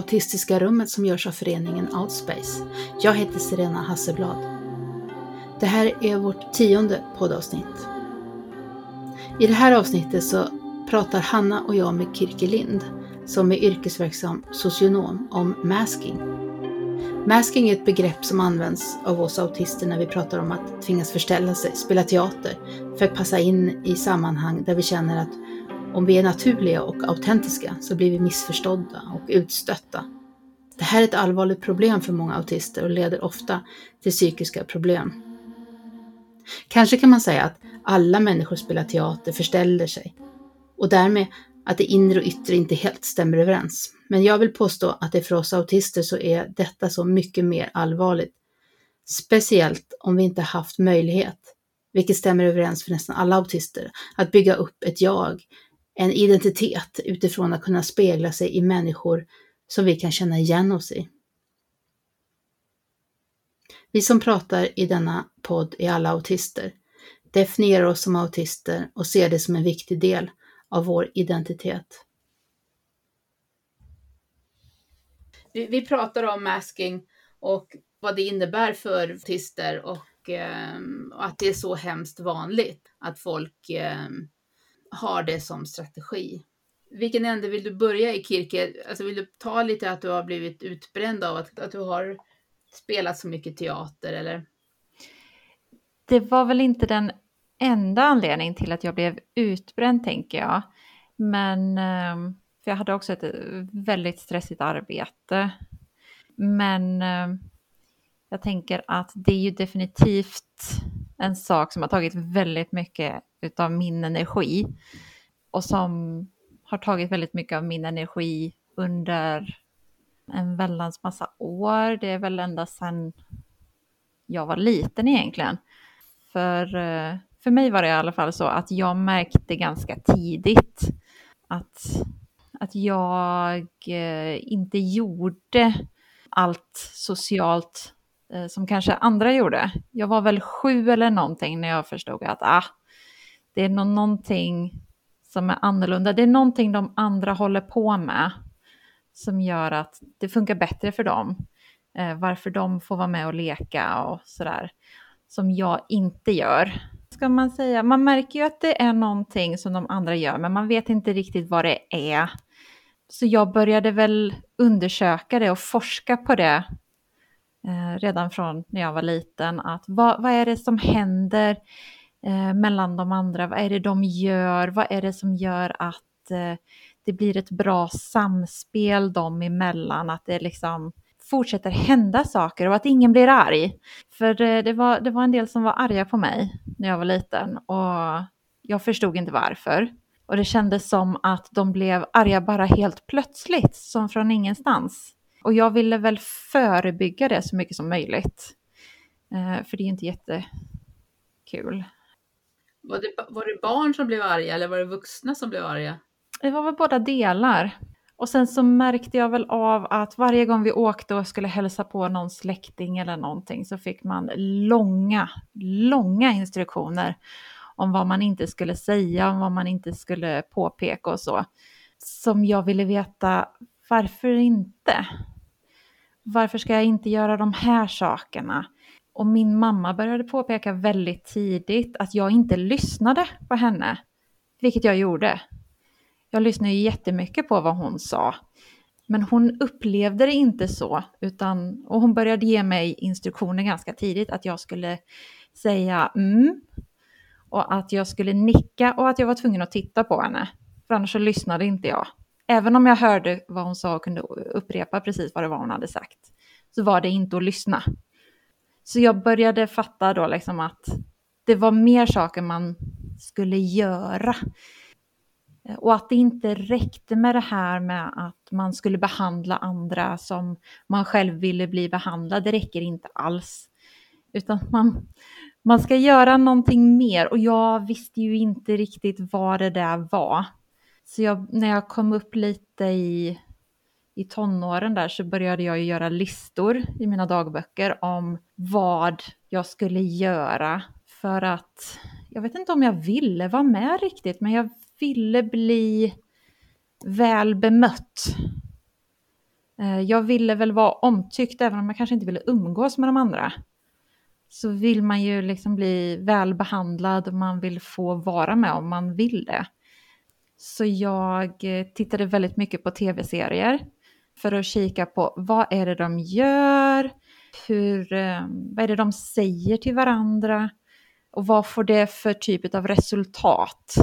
autistiska rummet som görs av föreningen Outspace. Jag heter Serena Hasselblad. Det här är vårt tionde poddavsnitt. I det här avsnittet så pratar Hanna och jag med Kirke Lind, som är yrkesverksam socionom, om masking. Masking är ett begrepp som används av oss autister när vi pratar om att tvingas förställa sig, spela teater, för att passa in i sammanhang där vi känner att om vi är naturliga och autentiska så blir vi missförstådda utstötta. Det här är ett allvarligt problem för många autister och leder ofta till psykiska problem. Kanske kan man säga att alla människor spelar teater, förställer sig och därmed att det inre och yttre inte helt stämmer överens. Men jag vill påstå att det för oss autister så är detta så mycket mer allvarligt. Speciellt om vi inte haft möjlighet, vilket stämmer överens för nästan alla autister, att bygga upp ett jag, en identitet utifrån att kunna spegla sig i människor som vi kan känna igen oss i. Vi som pratar i denna podd är alla autister, definierar oss som autister och ser det som en viktig del av vår identitet. Vi, vi pratar om masking och vad det innebär för autister och, eh, och att det är så hemskt vanligt att folk eh, har det som strategi. Vilken ände vill du börja i Kirke? Alltså vill du ta lite att du har blivit utbränd av att, att du har spelat så mycket teater eller? Det var väl inte den enda anledningen till att jag blev utbränd tänker jag. Men eh, för jag hade också ett väldigt stressigt arbete. Men eh, jag tänker att det är ju definitivt en sak som har tagit väldigt mycket utav min energi och som har tagit väldigt mycket av min energi under en väldans massa år. Det är väl ända sedan jag var liten egentligen. För, eh, för mig var det i alla fall så att jag märkte ganska tidigt att, att jag eh, inte gjorde allt socialt Eh, som kanske andra gjorde. Jag var väl sju eller någonting när jag förstod att ah, det är någonting som är annorlunda. Det är någonting de andra håller på med som gör att det funkar bättre för dem. Eh, varför de får vara med och leka och sådär. Som jag inte gör. Ska man säga, man märker ju att det är någonting som de andra gör men man vet inte riktigt vad det är. Så jag började väl undersöka det och forska på det eh, redan från när jag var liten. Att vad, vad är det som händer eh, mellan de andra? Vad är det de gör? Vad är det som gör att eh, det blir ett bra samspel dem emellan? Att det liksom fortsätter hända saker och att ingen blir arg. För eh, det var, det var en del som var arga på mig när jag var liten och jag förstod inte varför. Och det kändes som att de blev arga bara helt plötsligt, som från ingenstans. Och jag ville väl förebygga det så mycket som möjligt. Eh, för det är inte jättekul. Var det, var det barn som blev arga eller var det vuxna som blev arga? Det var väl båda delar. Och sen så märkte jag väl av att varje gång vi åkte och skulle hälsa på någon släkting eller någonting så fick man långa, långa instruktioner om vad man inte skulle säga, om vad man inte skulle påpeka och så. Som jag ville veta, varför inte? Varför ska jag inte göra de här sakerna? Och min mamma började påpeka väldigt tidigt att jag inte lyssnade på henne, vilket jag gjorde. Jag lyssnade jättemycket på vad hon sa. Men hon upplevde det inte så, utan, och hon började ge mig instruktioner ganska tidigt att jag skulle säga mm, och att jag skulle nicka och att jag var tvungen att titta på henne. För annars så lyssnade inte jag. Även om jag hörde vad hon sa och kunde upprepa precis vad det var hon hade sagt, så var det inte att lyssna. Så jag började fatta då liksom att det var mer saker man skulle göra. Och att det inte räckte med det här med att man skulle behandla andra som man själv ville bli behandlad. Det räcker inte alls. Utan man, man ska göra någonting mer och jag visste ju inte riktigt vad det där var. Så jag, när jag kom upp lite i, i tonåren där så började jag göra listor i mina dagböcker om vad jag skulle göra för att jag vet inte om jag ville vara med riktigt men jag ville bli väl bemött. Eh, jag ville väl vara omtyckt även om jag kanske inte ville umgås med de andra. Så vill man ju liksom bli välbehandlad och man vill få vara med om man vill det. Så jag eh, tittade väldigt mycket på tv-serier för att kika på vad är det de gör, hur, eh, vad är det de säger till varandra och vad får det för typ av resultat.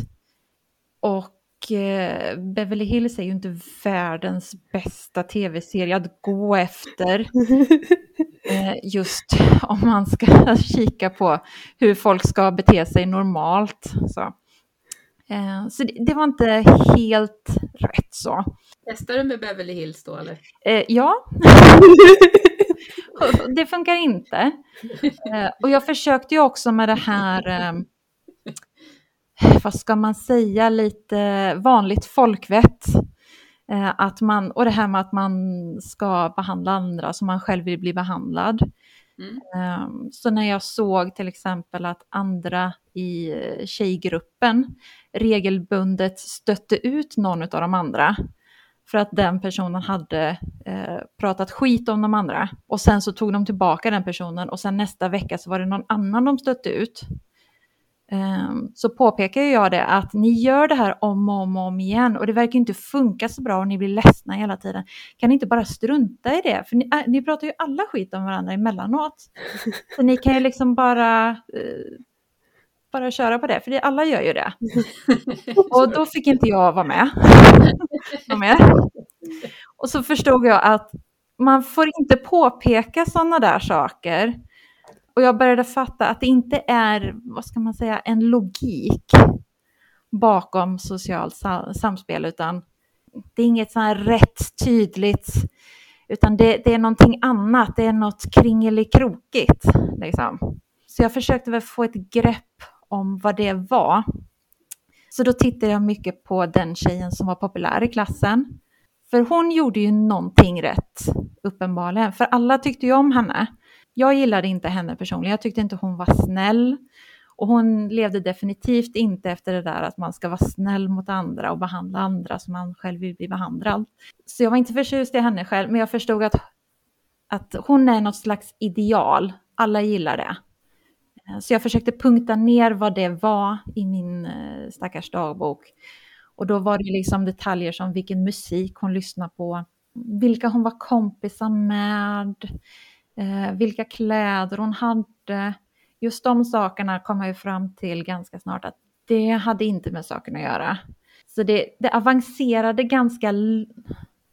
Och eh, Beverly Hills är ju inte världens bästa tv-serie att gå efter. Just om man ska kika på hur folk ska bete sig normalt. Så. Eh, så det, det, var inte helt rätt så. Testade du med Beverly Hills då eller? Eh, ja. det funkar inte. Eh, och jag försökte ju också med det här, eh, vad ska man säga, lite vanligt folkvett. Eh, att man, och det här med att man ska behandla andra som man själv vill bli behandlad. Mm. Ehm, så när jag såg till exempel att andra i tjejgruppen regelbundet stötte ut någon av de andra för att den personen hade eh, pratat skit om de andra. Och sen så tog de tillbaka den personen och sen nästa vecka så var det någon annan de stötte ut. Eh, så påpekar jag det att ni gör det här om och om och om igen och det verkar inte funka så bra och ni blir ledsna hela tiden. Kan ni inte bara strunta i det? För ni, äh, ni pratar ju alla skit om varandra emellanåt. Så ni kan ju liksom bara eh, bara köra på det, för det, alla gör ju det. Och då fick inte jag vara med. vara med. Och så förstod jag att man får inte påpeka sådana där saker. Och jag började fatta att det inte är, vad ska man säga, en logik bakom socialt samspel, utan det är inget så här rätt tydligt, utan det, det är någonting annat, det är något kringelikrokigt. Liksom. Så jag försökte väl få ett grepp om vad det var. Så då tittade jag mycket på den tjejen som var populär i klassen. För hon gjorde ju någonting rätt, uppenbarligen. För alla tyckte ju om henne. Jag gillade inte henne personligen. Jag tyckte inte hon var snäll. Och hon levde definitivt inte efter det där att man ska vara snäll mot andra och behandla andra som man själv vill bli behandlad. Så jag var inte förtjust i henne själv, men jag förstod att, att hon är något slags ideal. Alla gillar det. Eh, så jag försökte punkta ner vad det var i min eh, stackars dagbok. Och då var det liksom detaljer som vilken musik hon lyssnade på, vilka hon var kompisar med, eh, vilka kläder hon hade. Just de sakerna kom jag fram till ganska snart att det hade inte med saken att göra. Så det, det avancerade ganska,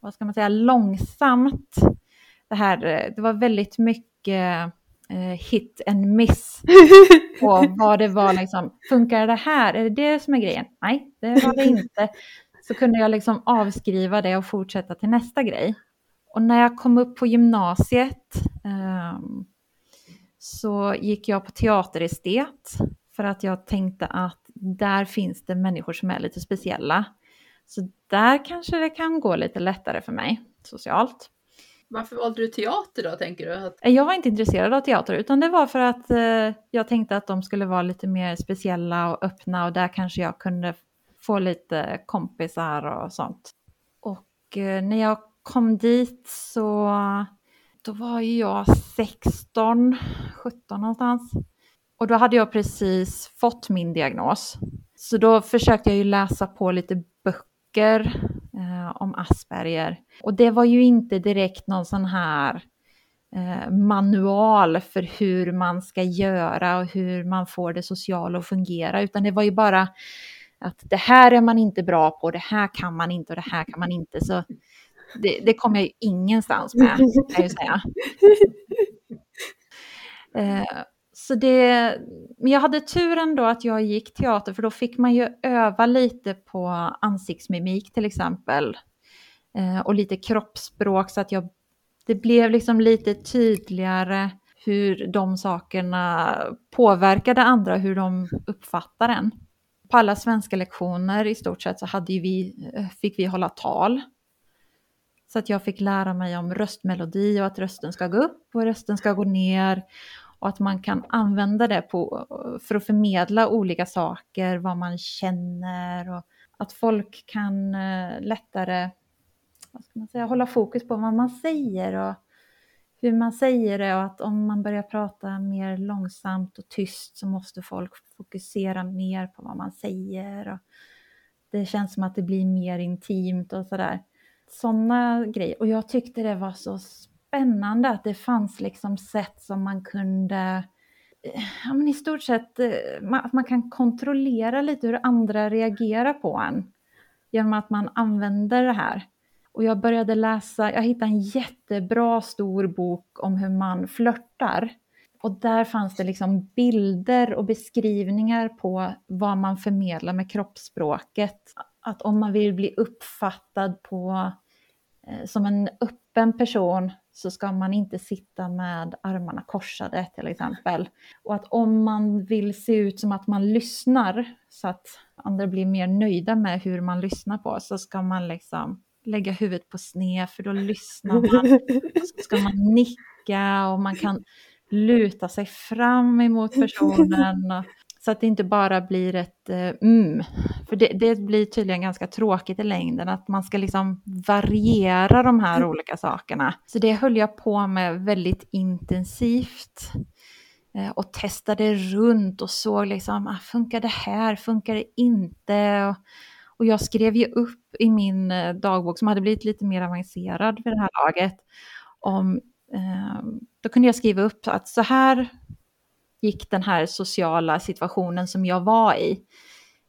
vad ska man säga, långsamt. Det här, det var väldigt mycket eh, hit and miss på vad det var liksom, funkar det här? Är det det som är grejen? Nej, det var det inte. Så kunde jag liksom avskriva det och fortsätta till nästa grej. Och när jag kom upp på gymnasiet eh, så gick jag på teaterestet för att jag tänkte att där finns det människor som är lite speciella. Så där kanske det kan gå lite lättare för mig socialt. Varför valde du teater då, tänker du? Att... Jag var inte intresserad av teater, utan det var för att eh, jag tänkte att de skulle vara lite mer speciella och öppna och där kanske jag kunde få lite kompisar och sånt. Och eh, när jag kom dit så då var ju jag 16, 17 någonstans. Och då hade jag precis fått min diagnos. Så då försökte jag ju läsa på lite böcker eh, om Asperger. Och det var ju inte direkt någon sån här eh, manual för hur man ska göra och hur man får det sociala att fungera, utan det var ju bara att det här är man inte bra på, det här kan man inte och det här kan man inte. Så det, det kom jag ju ingenstans med, kan jag ju säga. Eh, så det, men jag hade turen då att jag gick teater för då fick man ju öva lite på ansiktsmimik till exempel. Eh, och lite kroppsspråk så att jag, det blev liksom lite tydligare hur de sakerna påverkade andra, hur de uppfattar en. På alla svenska lektioner i stort sett så hade vi, eh, fick vi hålla tal. Så att jag fick lära mig om röstmelodi och att rösten ska gå upp och rösten ska gå ner och att man kan använda det på, för att förmedla olika saker, vad man känner och att folk kan eh, lättare vad ska man säga, hålla fokus på vad man säger och hur man säger det och att om man börjar prata mer långsamt och tyst så måste folk fokusera mer på vad man säger. Och det känns som att det blir mer intimt och sådär. Sådana grejer. Och jag tyckte det var så spännande att det fanns liksom sätt som man kunde eh, ja, men i stort sett eh, att man kan kontrollera lite hur andra reagerar på en genom att man använder det här. Och jag började läsa, jag hittade en jättebra stor bok om hur man flörtar. Och där fanns det liksom bilder och beskrivningar på vad man förmedlar med kroppsspråket. Att om man vill bli uppfattad på, eh, som en öppen person så ska man inte sitta med armarna korsade till exempel. Och att om man vill se ut som att man lyssnar så att andra blir mer nöjda med hur man lyssnar på så ska man liksom lägga huvudet på sned för då lyssnar man. Så ska man nicka och man kan luta sig fram emot personen. Och, så att det inte bara blir ett eh, mm. För det, det, blir tydligen ganska tråkigt i längden att man ska liksom variera de här mm. olika sakerna. Så det höll jag på med väldigt intensivt. Eh, och testade runt och såg liksom, ah, funkar det här, funkar det inte? Och, och jag skrev ju upp i min eh, dagbok som hade blivit lite mer avancerad vid det här laget. Om, eh, då kunde jag skriva upp att så här gick den här sociala situationen som jag var i.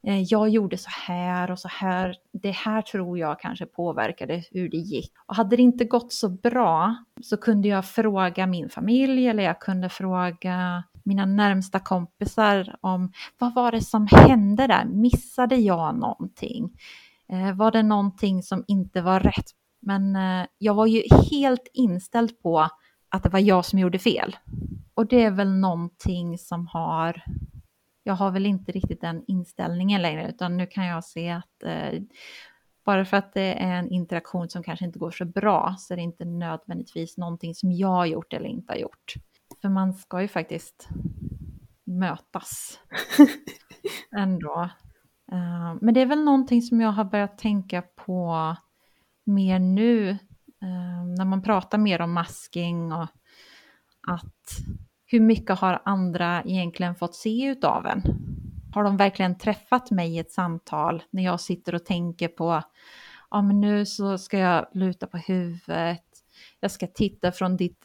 Eh, jag gjorde så här och så här. Det här tror jag kanske påverkade hur det gick. Och hade det inte gått så bra så kunde jag fråga min familj eller jag kunde fråga mina närmsta kompisar om vad var det som hände där? Missade jag någonting? Eh, var det någonting som inte var rätt? Men eh, jag var ju helt inställd på att det var jag som gjorde fel. Och det är väl någonting som har, jag har väl inte riktigt den inställningen längre, utan nu kan jag se att eh, bara för att det är en interaktion som kanske inte går så bra så är det inte nödvändigtvis någonting som jag har gjort eller inte har gjort. För man ska ju faktiskt mötas ändå. Uh, men det är väl någonting som jag har börjat tänka på mer nu Ehm, när man pratar mer om masking och att hur mycket har andra egentligen fått se utav en? Har de verkligen träffat mig i ett samtal när jag sitter och tänker på, ja men nu så ska jag luta på huvudet, jag ska titta från ditt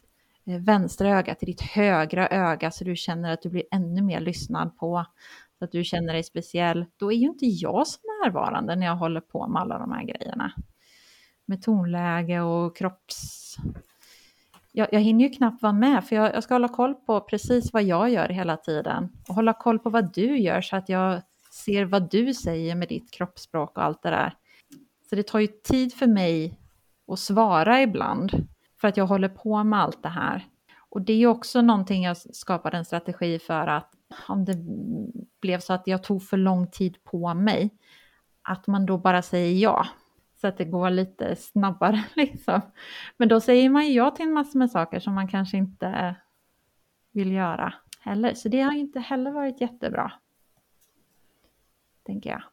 eh, vänstra öga till ditt högra öga så du känner att du blir ännu mer lyssnad på, så att du känner dig speciell. Då är ju inte jag så närvarande när jag håller på med alla de här grejerna. Med tonläge och kropps jag, jag hinner ju knappt vara med för jag, jag, ska hålla koll på precis vad jag gör hela tiden och hålla koll på vad du gör så att jag ser vad du säger med ditt kroppsspråk och allt det där. Så det tar ju tid för mig att svara ibland för att jag håller på med allt det här. Och det är ju också någonting jag skapade en strategi för att om det blev så att jag tog för lång tid på mig, att man då bara säger ja så att det går lite snabbare liksom. Men då säger man ju ja till en massa med saker som man kanske inte vill göra heller. Så det har inte heller varit jättebra. Tänker jag.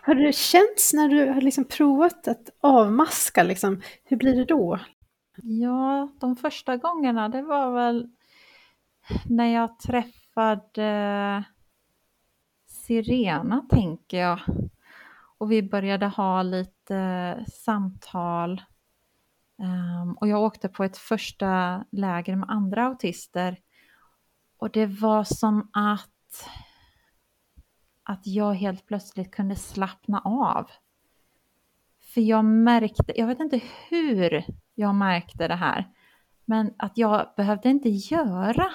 Har det känts när du har liksom provat att avmaska, liksom, hur blir det då? Ja, de första gångerna det var väl när jag träffade Sirena, tänker jag. Och vi började ha lite eh, samtal. Um, och jag åkte på ett första läger med andra autister. Och det var som att, att jag helt plötsligt kunde slappna av. För jag märkte, jag vet inte hur jag märkte det här, men att jag behövde inte göra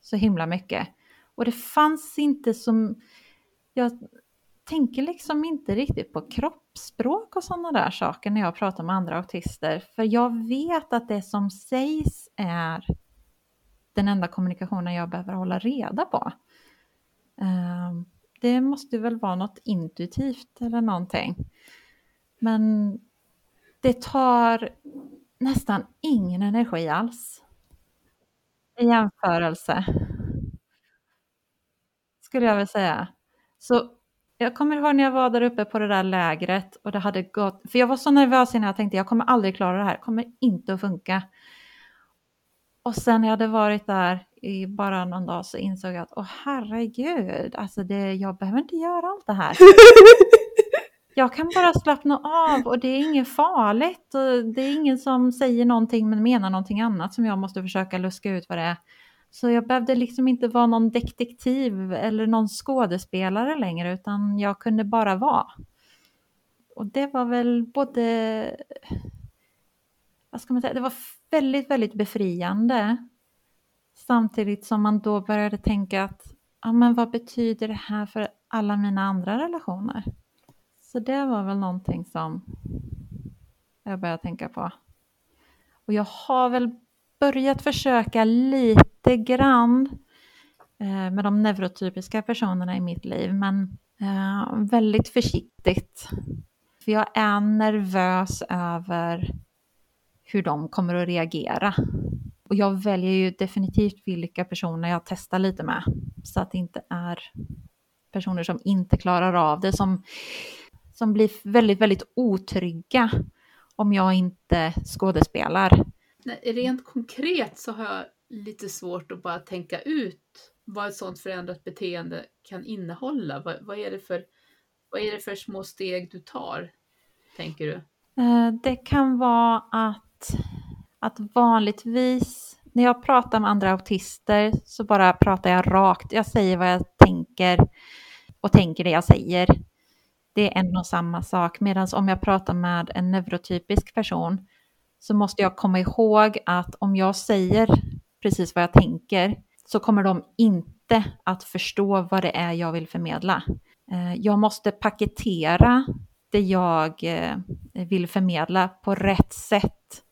så himla mycket. Och det fanns inte som, jag tänker liksom inte riktigt på kroppsspråk och sådana där saker när jag pratar med andra autister. För jag vet att det som sägs är den enda kommunikationen jag behöver hålla reda på. Ehm, det måste väl vara något intuitivt eller någonting. Men det tar nästan ingen energi alls i jämförelse. Skulle jag väl säga. Så jag kommer ihåg när jag var där uppe på det där lägret och det hade gått, för jag var så nervös innan jag tänkte jag kommer aldrig klara det här, det kommer inte att funka. Och sen när jag hade varit där i bara någon dag så insåg jag att åh herregud, alltså det, jag behöver inte göra allt det här. Jag kan bara slappna av och det är inget farligt och det är ingen som säger någonting men menar någonting annat som jag måste försöka luska ut vad det är. Så jag behövde liksom inte vara någon detektiv eller någon skådespelare längre utan jag kunde bara vara. Och det var väl både, vad ska man säga, det var väldigt, väldigt befriande. Samtidigt som man då började tänka att, ja men vad betyder det här för alla mina andra relationer? Så det var väl någonting som jag började tänka på. Och jag har väl börjat försöka lite grann eh, med de neurotypiska personerna i mitt liv, men eh, väldigt försiktigt. För jag är nervös över hur de kommer att reagera. Och jag väljer ju definitivt vilka personer jag testar lite med, så att det inte är personer som inte klarar av det, som, som blir väldigt, väldigt otrygga om jag inte skådespelar. Rent konkret så har jag lite svårt att bara tänka ut vad ett sådant förändrat beteende kan innehålla. Vad, vad, är det för, vad är det för små steg du tar, tänker du? Eh, det kan vara att, att vanligtvis när jag pratar med andra autister så bara pratar jag rakt. Jag säger vad jag tänker och tänker det jag säger. Det är en och samma sak. Medan om jag pratar med en neurotypisk person så måste jag komma ihåg att om jag säger precis vad jag tänker så kommer de inte att förstå vad det är jag vill förmedla. Eh, jag måste paketera det jag eh, vill förmedla på rätt sätt.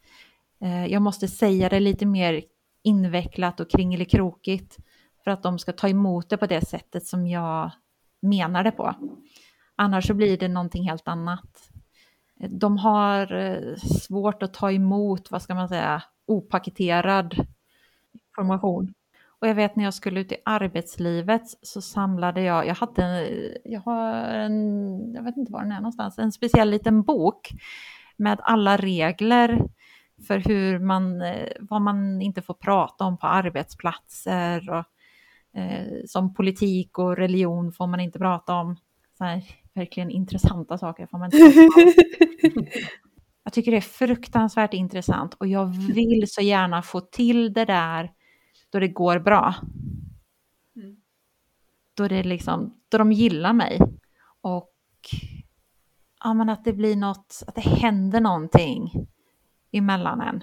Eh, jag måste säga det lite mer invecklat och kringelikrokigt för att de ska ta emot det på det sättet som jag menar det på. Annars så blir det någonting helt annat. De har eh, svårt att ta emot, vad ska man säga, opaketerad information. Och jag vet när jag skulle ut i arbetslivet så samlade jag, jag hade en, jag har en, jag vet inte var den är någonstans, en speciell liten bok med alla regler för hur man, eh, vad man inte får prata om på arbetsplatser och eh, som politik och religion får man inte prata om. Så här, verkligen intressanta saker får man inte. Jag tycker det är fruktansvärt intressant och jag vill så gärna få till det där då det går bra. Mm. Då, det liksom, då de gillar mig. Och ja, men att det blir något, att det händer någonting emellan en.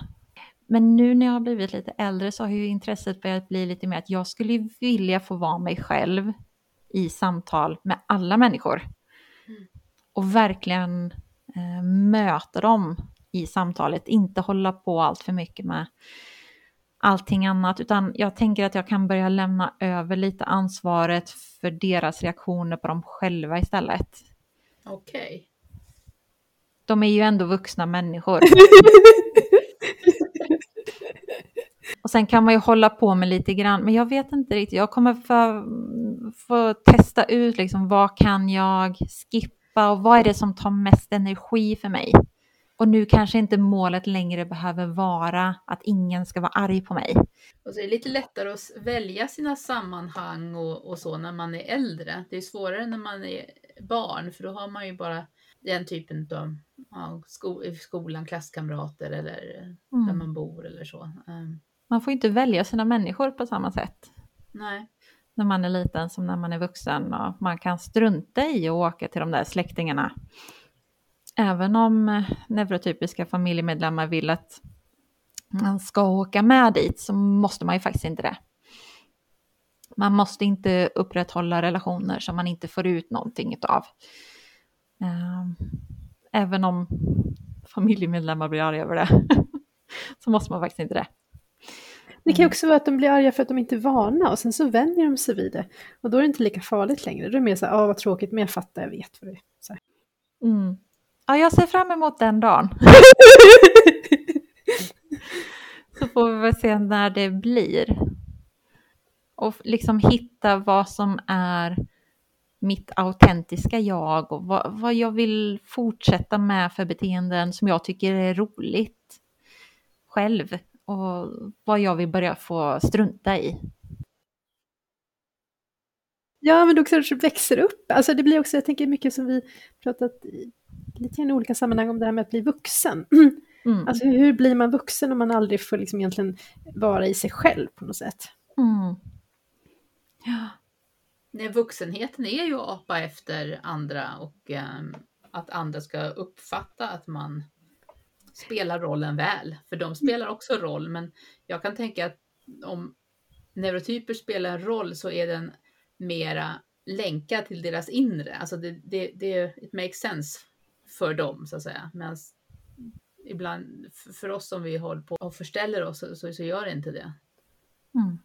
Men nu när jag har blivit lite äldre så har ju intresset börjat bli lite mer att jag skulle vilja få vara mig själv i samtal med alla människor. Och verkligen eh, möta dem i samtalet, inte hålla på allt för mycket med allting annat, utan jag tänker att jag kan börja lämna över lite ansvaret för deras reaktioner på dem själva istället. Okej. Okay. De är ju ändå vuxna människor. Och sen kan man ju hålla på med lite grann, men jag vet inte riktigt. Jag kommer få, få testa ut liksom, vad kan jag skippa och vad är det som tar mest energi för mig? Och nu kanske inte målet längre behöver vara att ingen ska vara arg på mig. Och så är det lite lättare att välja sina sammanhang och, och så när man är äldre. Det är svårare när man är barn för då har man ju bara den typen av ja, sko skolan, klasskamrater eller mm. där man bor eller så. Um. Man får inte välja sina människor på samma sätt. Nej. När man är liten som när man är vuxen och man kan strunta i att åka till de där släktingarna även om eh, neurotypiska familjemedlemmar vill att man ska åka med dit så måste man ju faktiskt inte det. Man måste inte upprätthålla relationer som man inte får ut någonting av. Ehm, även om familjemedlemmar blir arga över det så måste man faktiskt inte det. Det kan också vara att de blir arga för att de inte är vana och sen så vänjer de sig vid det. Och då är det inte lika farligt längre. Då är det mer så här, ah, vad tråkigt, men jag fattar, jag vet vad det är. Mm. Ja, jag ser fram emot den dagen. Så får vi väl se när det blir. Och liksom hitta vad som är mitt autentiska jag och vad, vad jag vill fortsätta med för beteenden som jag tycker är roligt själv och vad jag vill börja få strunta i. Ja, men då kanske växer upp. Alltså det blir också, jag tänker mycket som vi pratat i, lite grann i olika sammanhang om det här med att bli vuxen. Mm. Alltså hur blir man vuxen om man aldrig får liksom egentligen vara i sig själv på något sätt? Mm. Ja. Nej, vuxenheten är ju att apa efter andra och um, att andra ska uppfatta att man spelar rollen väl. För de spelar också roll, men jag kan tänka att om neurotyper spelar en roll så är den mera länkad till deras inre. Alltså det, det, det it makes sense för dem så att säga. Medan ibland för oss som vi håller på och förställer oss så, så gör det inte det. Mm.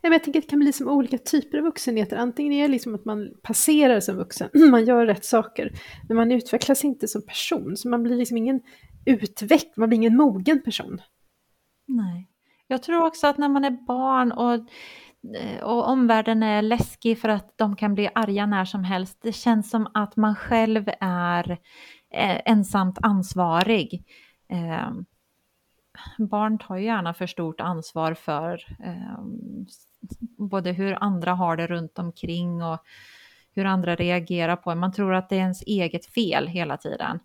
Jag tänker att det kan bli som olika typer av vuxenheter. Antingen är det liksom att man passerar som vuxen, man gör rätt saker, men man utvecklas inte som person. Så man blir liksom ingen utveck man blir ingen mogen person. Nej. Jag tror också att när man är barn och eh, och omvärlden är läskig för att de kan bli arga när som helst. Det känns som att man själv är eh, ensamt ansvarig. Ehm, Barn tar ju gärna för stort ansvar för eh, både hur andra har det runt omkring och hur andra reagerar på Man tror att det är ens eget fel hela tiden.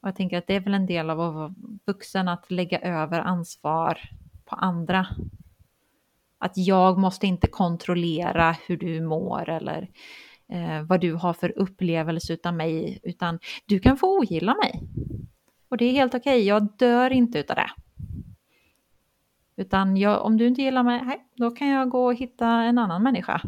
Och jag tänker att det är väl en del av att vara vuxen, att lägga över ansvar på andra att jag måste inte kontrollera hur du mår eller eh, vad du har för upplevelse av mig, utan du kan få ogilla mig. Och det är helt okej, okay. jag dör inte utav det. Utan jag, om du inte gillar mig, hej, då kan jag gå och hitta en annan människa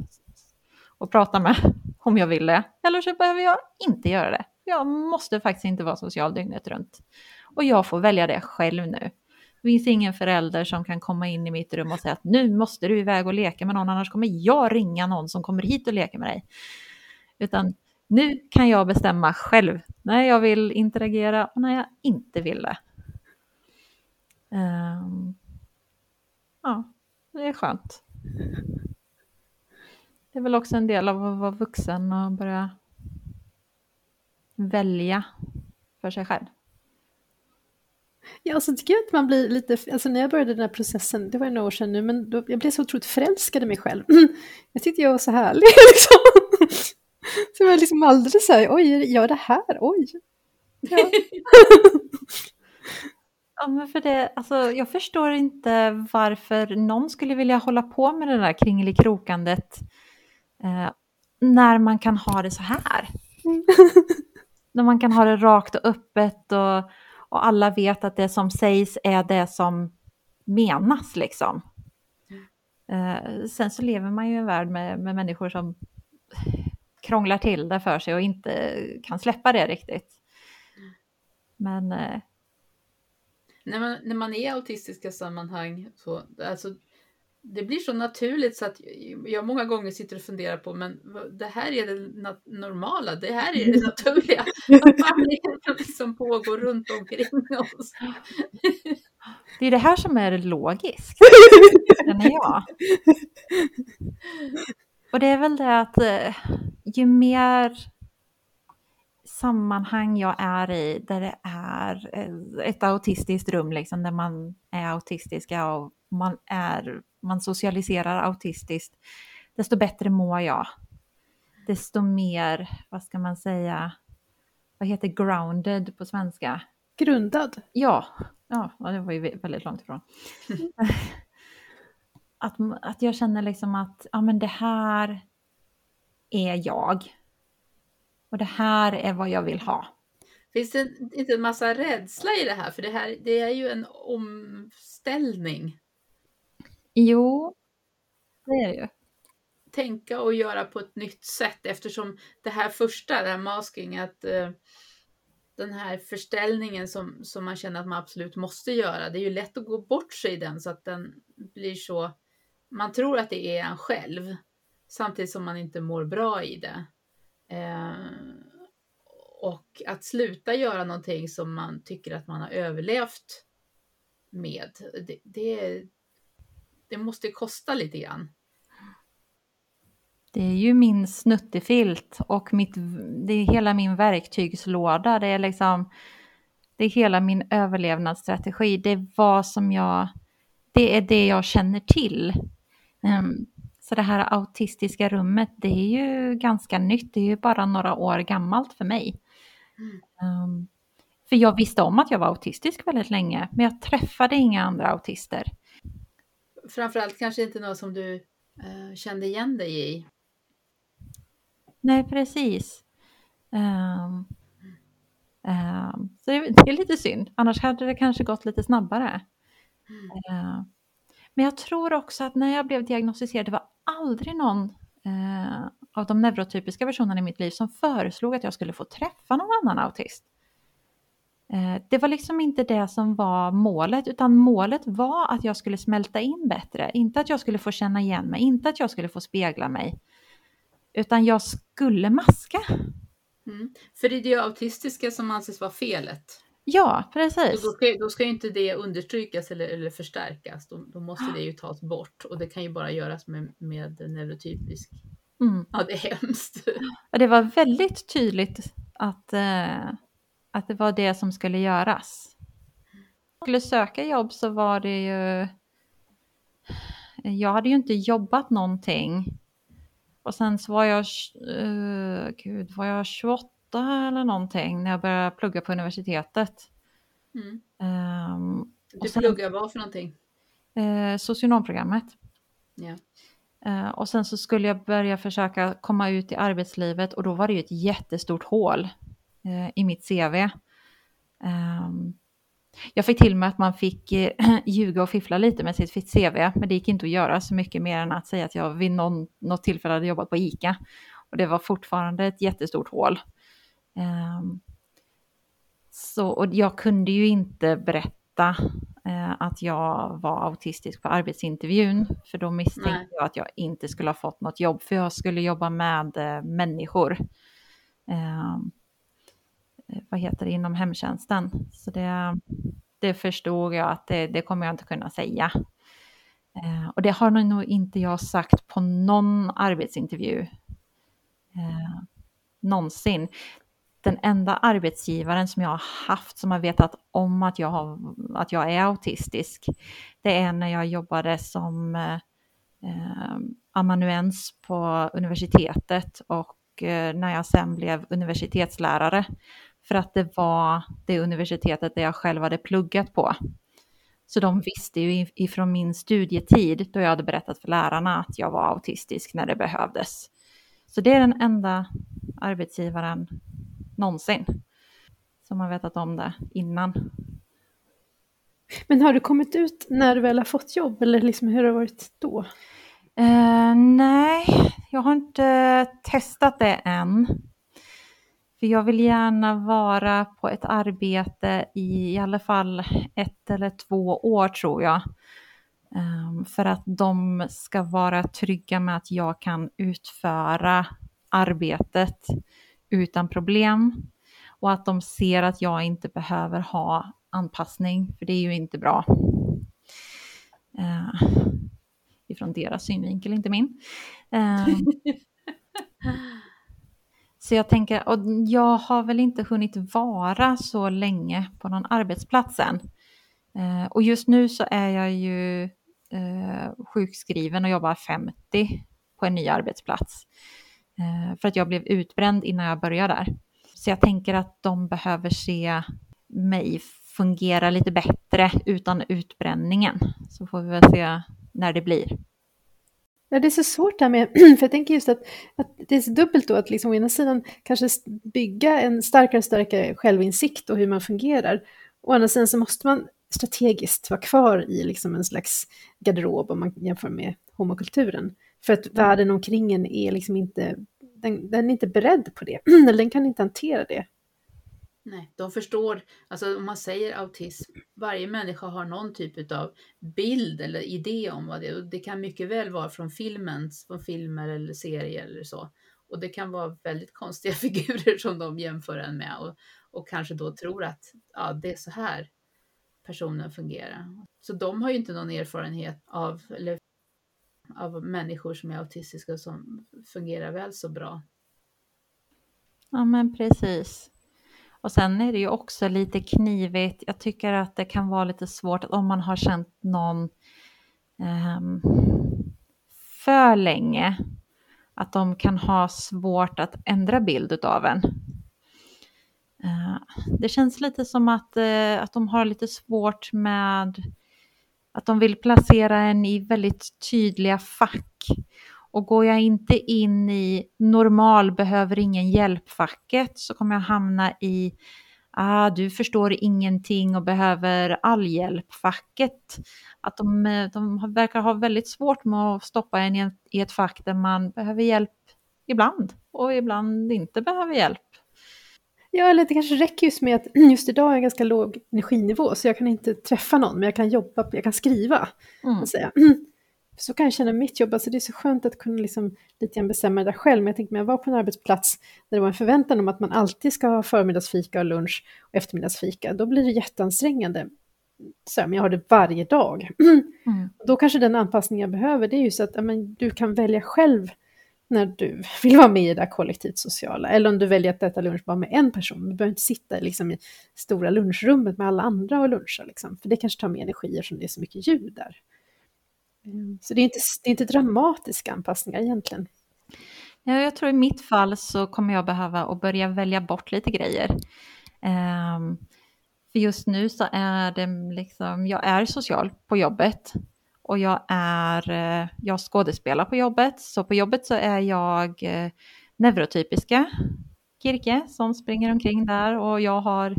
och prata med om jag vill det. Eller så behöver jag inte göra det. Jag måste faktiskt inte vara social dygnet runt. Och jag får välja det själv nu. Det finns ingen förälder som kan komma in i mitt rum och säga att nu måste du iväg och leka med någon, annars kommer jag ringa någon som kommer hit och leker med dig. Utan nu kan jag bestämma själv när jag vill interagera och när jag inte vill det. Um, ja, det är skönt. Det är väl också en del av att vara vuxen och börja välja för sig själv. Ja, och så tycker jag att man blir lite, alltså när jag började den här processen, det var några år sedan nu, men då, jag blev så otroligt förälskad i mig själv. Jag tyckte jag var så härlig liksom. Så jag var liksom aldrig så här, oj, gör det här, oj. Ja. ja, men för det, alltså jag förstår inte varför någon skulle vilja hålla på med det där kringelikrokandet eh, när man kan ha det så här. när man kan ha det rakt och öppet och och alla vet att det som sägs är det som menas liksom. Eh, sen så lever man ju i en värld med, med människor som krånglar till det för sig och inte kan släppa det riktigt. Men... Eh... När, man, när man är i autistiska sammanhang så, alltså det blir så naturligt så att jag många gånger sitter och funderar på men det här är det normala, det här är det naturliga. Vad är det som pågår runt omkring oss? Det är det här som är logiskt, känner jag. Och det är väl det att eh, ju mer sammanhang jag är i där det är eh, ett autistiskt rum, liksom, där man är autistiska och man, är, man socialiserar autistiskt, desto bättre mår jag. Desto mer, vad ska man säga, vad heter grounded på svenska? Grundad? Ja, ja det var ju väldigt långt ifrån. att, att jag känner liksom att ja, men det här är jag. Och det här är vad jag vill ha. Finns det inte en massa rädsla i det här? För det här det är ju en omställning. Jo, det är det ju. Tänka och göra på ett nytt sätt eftersom det här första, det här masking, att uh, den här förställningen som, som man känner att man absolut måste göra, det är ju lätt att gå bort sig i den så att den blir så, man tror att det är en själv samtidigt som man inte mår bra i det. Eh, och att sluta göra någonting som man tycker att man har överlevt med, det, det, det måste kosta lite grann. Det är ju min snuttefilt och mitt, det är hela min verktygslåda. Det är liksom, det är hela min överlevnadsstrategi. Det är vad som jag, det är det jag känner till. Ehm, så det här autistiska rummet, det är ju ganska nytt. Det är ju bara några år gammalt för mig. Mm. Um, för jag visste om att jag var autistisk väldigt länge, men jag träffade inga andra autister. Framförallt kanske inte något som du uh, kände igen dig i. Nej, precis. Um, um, så det, det, är lite synd, annars hade det kanske gått lite snabbare. Mm. Uh, men jag tror också att när jag blev diagnostiserad, det var aldrig någon eh, av de neurotypiska personerna i mitt liv som föreslog att jag skulle få träffa någon annan autist. Eh, det var liksom inte det som var målet, utan målet var att jag skulle smälta in bättre. Inte att jag skulle få känna igen mig, inte att jag skulle få spegla mig. Utan jag skulle maska. Mm. För det är det autistiska som anses vara felet. Ja, precis. Då ska, då ska ju inte det understrykas eller, eller förstärkas. Då, då, måste det ju tas bort och det kan ju bara göras med, med neurotypisk. Mm. Ja, det är hemskt. Det var väldigt tydligt att, eh, att det var det som skulle göras. jag skulle söka jobb så var det ju... Jag hade ju inte jobbat någonting och sen så var jag, uh, gud, var jag 28 eller någonting när jag började plugga på universitetet. Mm. Um, du sen, pluggade vad för någonting? Uh, socionomprogrammet. Yeah. Uh, och sen så skulle jag börja försöka komma ut i arbetslivet och då var det ju ett jättestort hål uh, i mitt CV. Ehm, jag fick till mig att man fick eh, ljuga och fiffla lite med sitt CV, men det gick inte att göra så mycket mer än att säga att jag vid någon, något tillfälle hade jobbat på ICA. Och det var fortfarande ett jättestort hål. Um, så, och jag kunde ju inte berätta eh, att jag var autistisk på arbetsintervjun, för då misstänkte Nej. jag att jag inte skulle ha fått något jobb, för jag skulle jobba med eh, människor. Um, Eh, vad heter det, inom hemtjänsten. Så det, det förstod jag att det, det kommer jag inte kunna säga. Eh, och det har nog inte jag sagt på någon arbetsintervju eh, någonsin. Den enda arbetsgivaren som jag har haft som har vetat om att jag, har, att jag är autistisk, det är när jag jobbade som eh, amanuens på universitetet och eh, när jag sen blev universitetslärare. För att det var det universitetet där jag själv hade pluggat på. Så de visste ju ifrån min studietid, då jag hade berättat för lärarna att jag var autistisk när det behövdes. Så det är den enda arbetsgivaren någonsin som har vetat om det innan. Men har du kommit ut när du väl har fått jobb eller liksom hur har det varit då? Uh, nej, jag har inte testat det än. För jag vill gärna vara på ett arbete i i alla fall ett eller två år tror jag. Um, för att de ska vara trygga med att jag kan utföra arbetet utan problem. Och att de ser att jag inte behöver ha anpassning, för det är ju inte bra. Uh, ifrån deras synvinkel, inte min. Uh, Så jag tänker, och jag har väl inte hunnit vara så länge på någon arbetsplats än. Eh, och just nu så är jag ju eh, sjukskriven och jobbar 50 på en ny arbetsplats. Eh, för att jag blev utbränd innan jag började där. Så jag tänker att de behöver se mig fungera lite bättre utan utbränningen. Så får vi väl se när det blir. Ja, det är så svårt här med, för jag tänker just att, att det är så dubbelt då att liksom å ena sidan kanske bygga en starkare och starkare självinsikt och hur man fungerar. Å andra sidan så måste man strategiskt vara kvar i liksom en slags garderob om man jämför med homokulturen. För att världen omkring en är liksom inte, den, den är inte beredd på det, eller den kan inte hantera det. Nej, de förstår, alltså om man säger autism, varje människa har någon typ av bild eller idé om vad det är. Och det kan mycket väl vara från filmen, från filmer eller serier eller så. Och det kan vara väldigt konstiga figurer som de jämför en med och, och kanske då tror att ja, det är så här personen fungerar. Så de har ju inte någon erfarenhet av, eller av människor som är autistiska som fungerar väl så bra. Ja men precis. Och sen är det ju också lite knivigt. Jag tycker att det kan vara lite svårt om man har känt någon um, för länge. Att de kan ha svårt att ändra bild av en. Uh, det känns lite som att, uh, att de har lite svårt med att de vill placera en i väldigt tydliga fack. Och går jag inte in i normal behöver ingen hjälp-facket så kommer jag hamna i ah, du förstår ingenting och behöver all hjälp-facket. Att de, eh, de verkar ha väldigt svårt med att stoppa en i ett fack där man behöver hjälp ibland och ibland inte behöver hjälp. Ja, eller det kanske räcker just med att just idag är jag ganska låg energinivå så jag kan inte träffa någon men jag kan jobba, jag kan skriva. Mm. Säga. Så kan jag känna mitt jobb, alltså det är så skönt att kunna liksom lite grann bestämma det där själv. Men jag tänkte, när jag var på en arbetsplats där det var en förväntan om att man alltid ska ha förmiddagsfika och lunch och eftermiddagsfika, då blir det jätteansträngande. Så men jag har det varje dag. Mm. Då kanske den anpassning jag behöver, det är ju så att men, du kan välja själv när du vill vara med i det där kollektivt sociala. Eller om du väljer att äta lunch bara med en person. Du behöver inte sitta liksom, i stora lunchrummet med alla andra och luncha. Liksom. För det kanske tar mer energi eftersom det är så mycket ljud där. Mm. Så det är, inte, det är inte dramatiska anpassningar egentligen. Ja, jag tror i mitt fall så kommer jag behöva att börja välja bort lite grejer. Um, för just nu så är det liksom, jag är social på jobbet och jag är, eh, jag skådespelar på jobbet. Så på jobbet så är jag eh, neurotypiska Kirke som springer omkring där och jag har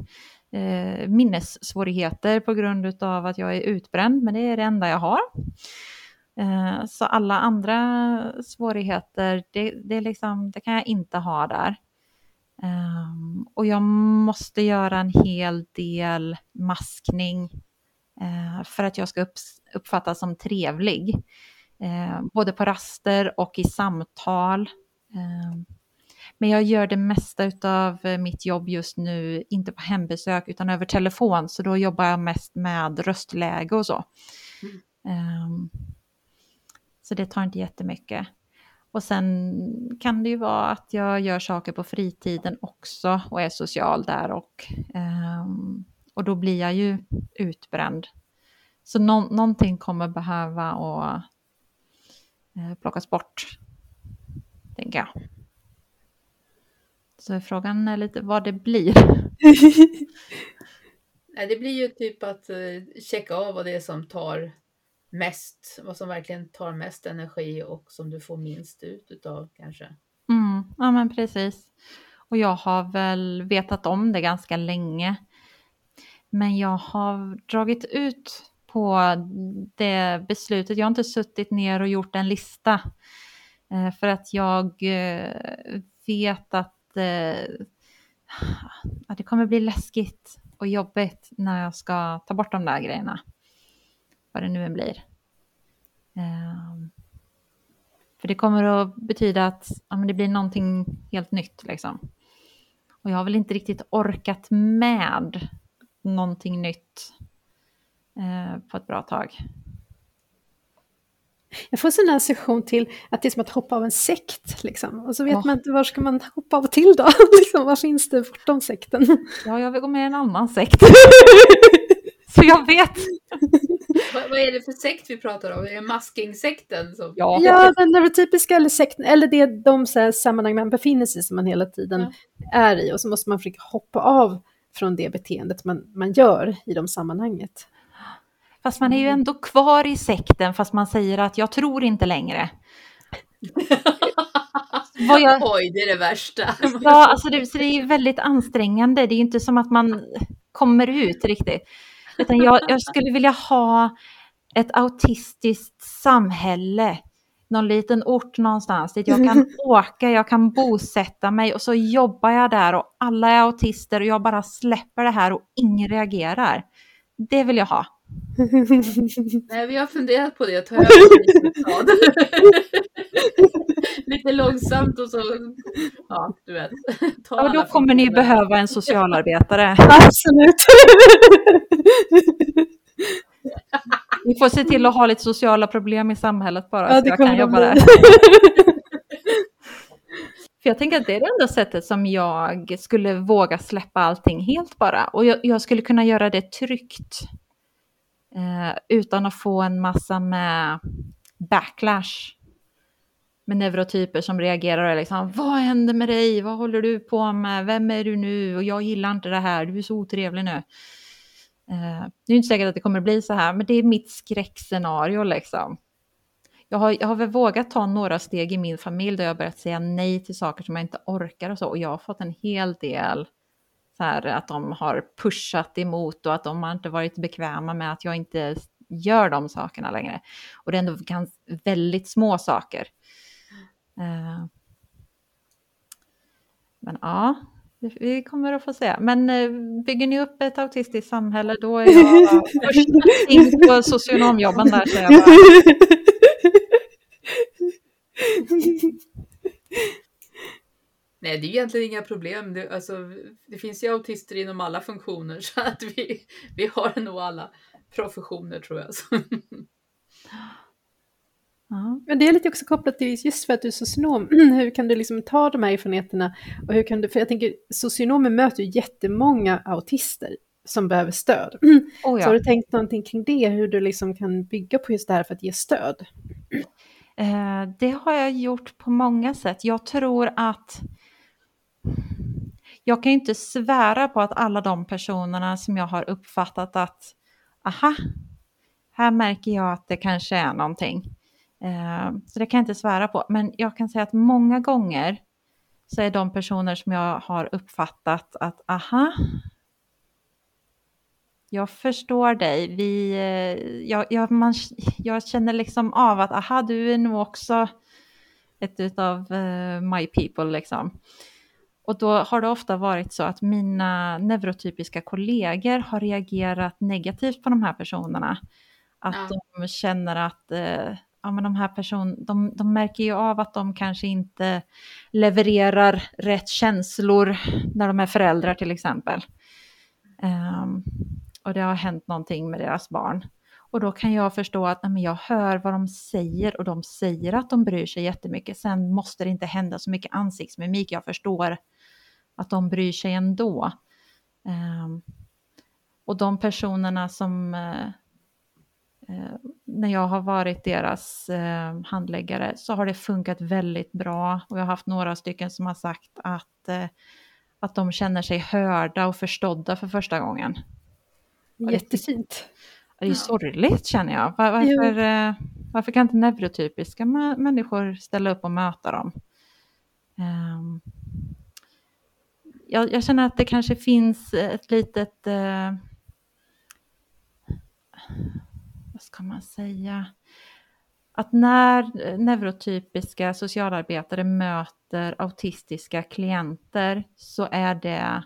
eh, minnessvårigheter på grund av att jag är utbränd, men det är det enda jag har. Eh, så alla andra svårigheter, det, det, liksom, det kan jag inte ha där. Um, och jag måste göra en hel del maskning uh, för att jag ska upp, uppfattas som trevlig. Eh, både på raster och i samtal. Eh, men jag gör det mesta av eh, mitt jobb just nu, inte på hembesök utan över telefon, så då jobbar jag mest med röstläge och så. Mm. Um, så det tar inte jättemycket. Och sen kan det ju vara att jag gör saker på fritiden också och är social där och, um, och då blir jag ju utbränd. Så no någonting kommer behöva att uh, plockas bort, tänker jag. Så frågan är lite vad det blir. det blir ju typ att uh, checka av vad det är som tar mest, vad som verkligen tar mest energi och som du får minst ut utav kanske. Mm, ja men precis. Och jag har väl vetat om det ganska länge. Men jag har dragit ut på det beslutet. Jag har inte suttit ner och gjort en lista. Eh, för att jag eh, vet att, eh, att det kommer bli läskigt och jobbigt när jag ska ta bort de där grejerna vad det nu än blir. Ehm, för det kommer att betyda att ja, men det blir någonting helt nytt. Liksom. Och jag har väl inte riktigt orkat med någonting nytt på ett bra tag. Jag får sån association till att det är som att hoppa av en sekt. Liksom. Och så vet oh. man inte var ska man hoppa av till då? liksom, vad finns det bortom sekten? Ja, jag vill gå med i en annan sekt. så jag vet. vad, vad, är det för sekt vi pratar om? Är det maskingsekten? Som... Ja. ja, den neurotypiska eller sekten, eller det är de så här, sammanhang man befinner sig i som man hela tiden ja. är i och så måste man försöka hoppa av från det beteendet man, man gör i de sammanhanget. Fast man är ju ändå kvar i sekten fast man säger att jag tror inte längre. jag... Oj, det är det värsta. ja, alltså det, så det är väldigt ansträngande. Det är inte som att man kommer ut riktigt. Utan jag, jag skulle vilja ha ett autistiskt samhälle någon liten ort någonstans dit jag kan åka, jag kan bosätta mig och så jobbar jag där och alla är autister och jag bara släpper det här och ingen reagerar. Det vill jag ha. Nej, vi har funderat på det, ta över Lite långsamt och så, ja, du vet. Ta ja, då kommer ni behöva en socialarbetare. Absolut. Vi får se till att ha lite sociala problem i samhället bara. Ja, så jag kan jobba där. För jag tänker att det är det enda sättet som jag skulle våga släppa allting helt bara. Och jag, jag skulle kunna göra det tryggt. Eh, utan att få en massa med backlash. Med neurotyper som reagerar och liksom, vad händer med dig? Vad håller du på med? Vem är du nu? Och jag gillar inte det här, du är så otrevlig nu. Eh, det är inte säkert att det kommer bli så här, men det är mitt skräckscenario liksom. Jag har, jag har väl vågat ta några steg i min familj där jag har börjat säga nej till saker som jag inte orkar och så. Och jag har fått en hel del så här att de har pushat emot och att de har inte varit bekväma med att jag inte gör de sakerna längre. Och det är ändå väldigt små saker. Eh, men ja, vi- vi kommer att få se. Men eh, bygger ni upp ett autistiskt samhälle då är jag först in på socionomjobben där. Så jag bara, Nej, det är egentligen inga problem. Det, alltså, det finns ju autister inom alla funktioner så att vi, vi har nog alla professioner tror jag. Ja. Men det är lite också kopplat till just för att du är socionom, hur kan du liksom ta de här erfarenheterna och hur kan du, för jag tänker socionomer möter ju jättemånga autister som behöver stöd. Oh, Så har ja. du tänkt någonting kring det, hur du liksom kan bygga på just det här för att ge stöd? Eh, det har jag gjort på många sätt. Jag tror att jag kan ju inte svära på att alla de personerna som jag har uppfattat att aha, här märker jag att det kanske är någonting. Eh, så det kan jag inte svära på. Men jag kan säga att många gånger så är de personer som jag har uppfattat att aha, jag förstår dig. Vi, eh, jag, jag, man, jag känner liksom av att aha, du är nog också ett utav uh, my people liksom. Och då har det ofta varit så att mina neurotypiska kollegor har reagerat negativt på de här personerna. Att Ja. de känner att eh, ja, men de här personerna, de, de märker ju av att de kanske inte levererar rätt känslor när de är föräldrar till exempel. Ehm, och det har hänt någonting med deras barn. Och då kan jag förstå att nej, men jag hör vad de säger och de säger att de bryr sig jättemycket. Sen måste det inte hända så mycket ansiktsmimik. Jag förstår att de bryr sig ändå. Ehm, och de personerna som, eh, eh, när jag har varit deras eh, handläggare så har det funkat väldigt bra. Och jag har haft några stycken som har sagt att, att de känner sig hörda och förstådda för första gången. Jättefint. Det är Ja. sorgligt känner jag. Var, varför, varför kan inte neurotypiska mä- människor ställa upp och möta dem? Ehm, jag, jag känner att det kanske finns ett litet... Eh, vad ska man säga? Att när neurotypiska socialarbetare möter autistiska klienter så är det...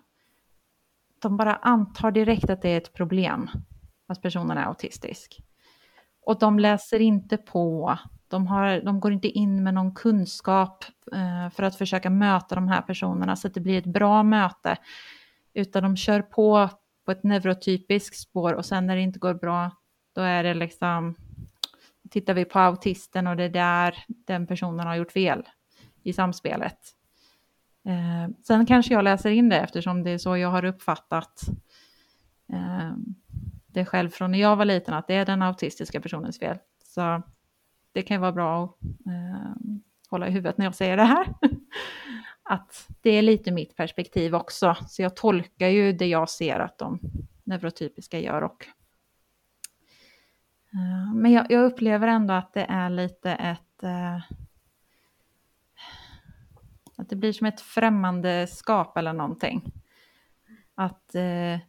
De bara antar direkt att det är ett problem att personen är autistisk. Och de läser inte på, de, har, de går inte in med någon kunskap eh, för att försöka möta de här personerna så att det blir ett bra möte. Utan de kör på på ett neurotypiskt spår och sen när det inte går bra, då är det liksom, tittar vi på autisten och det är där den personen har gjort fel i samspelet. Eh, sen kanske jag läser in det eftersom det är så jag har uppfattat eh, det själv från när jag var liten, att det är den autistiska personens fel. Så det kan ju vara bra att eh, hålla i huvudet när jag säger det här. att det är lite mitt perspektiv också. Så jag tolkar ju det jag ser att de neurotypiska gör. Och, eh, men jag, jag upplever ändå att det är lite ett... Eh, att det blir som ett främmande skap eller någonting. Att eh,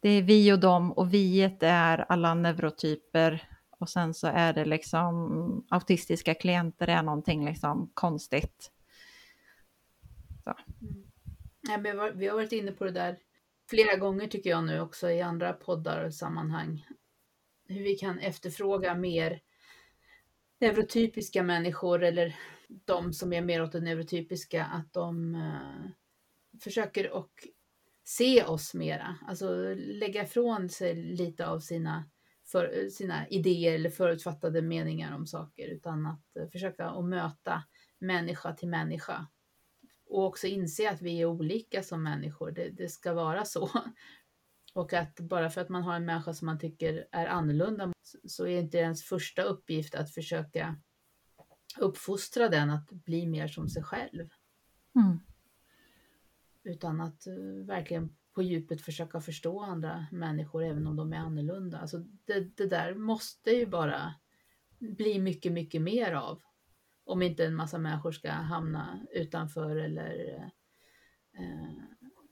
det är vi och dem och viet är alla neurotyper och sen så är det liksom autistiska klienter är någonting liksom konstigt. Nej, mm. men vi har- vi har varit inne på det där flera gånger tycker jag nu också i andra poddar och sammanhang. Hur vi kan efterfråga mer neurotypiska människor eller de som är mer åt det neurotypiska, att de uh, försöker och se oss mera, alltså lägga ifrån sig lite av sina för, sina idéer eller förutfattade meningar om saker utan att eh, försöka att möta människa till människa. Och också inse att vi är olika som människor, det, det ska vara så. Och att bara för att man har en människa som man tycker är annorlunda så är inte ens första uppgift att försöka uppfostra den att bli mer som sig själv. Mm. Utan att uh, verkligen på djupet försöka förstå andra människor även om de är annorlunda. Alltså det, det där måste ju bara bli mycket, mycket mer av. Om inte en massa människor ska hamna utanför eller eh,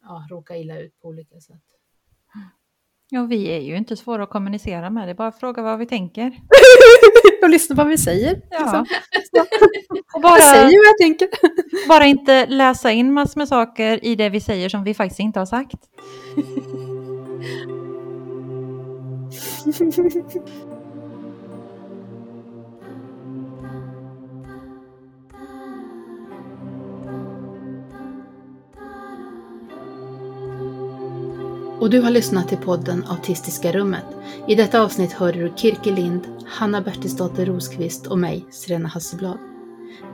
ja, råka illa ut på olika sätt. Ja, vi är ju inte svåra att kommunicera med, det är bara att fråga vad vi tänker. och lyssna på vad vi säger. Ja. Liksom. Och Jag säger bara, vad jag tänker. bara inte läsa in massor med saker i det vi säger som vi faktiskt inte har sagt. Och du har lyssnat till podden Autistiska rummet. I detta avsnitt hörde du Kirke Lind, Hanna Bertilsdotter Rosqvist och mig, Serena Hasselblad.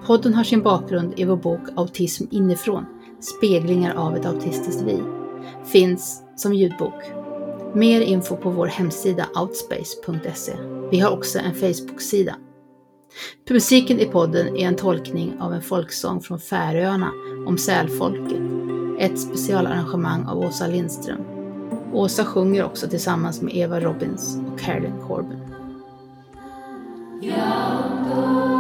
Podden har sin bakgrund i vår bok Autism inifrån, speglingar av ett autistiskt vi. Finns som ljudbok. Mer info på vår hemsida outspace.se. Vi har också en Facebook-sida. Musiken i podden är en tolkning av en folksång från Färöarna om sälfolket. Ett specialarrangemang av Åsa Lindström. Åsa sjunger också tillsammans med Eva Robbins och Carolyn Corbin. Jag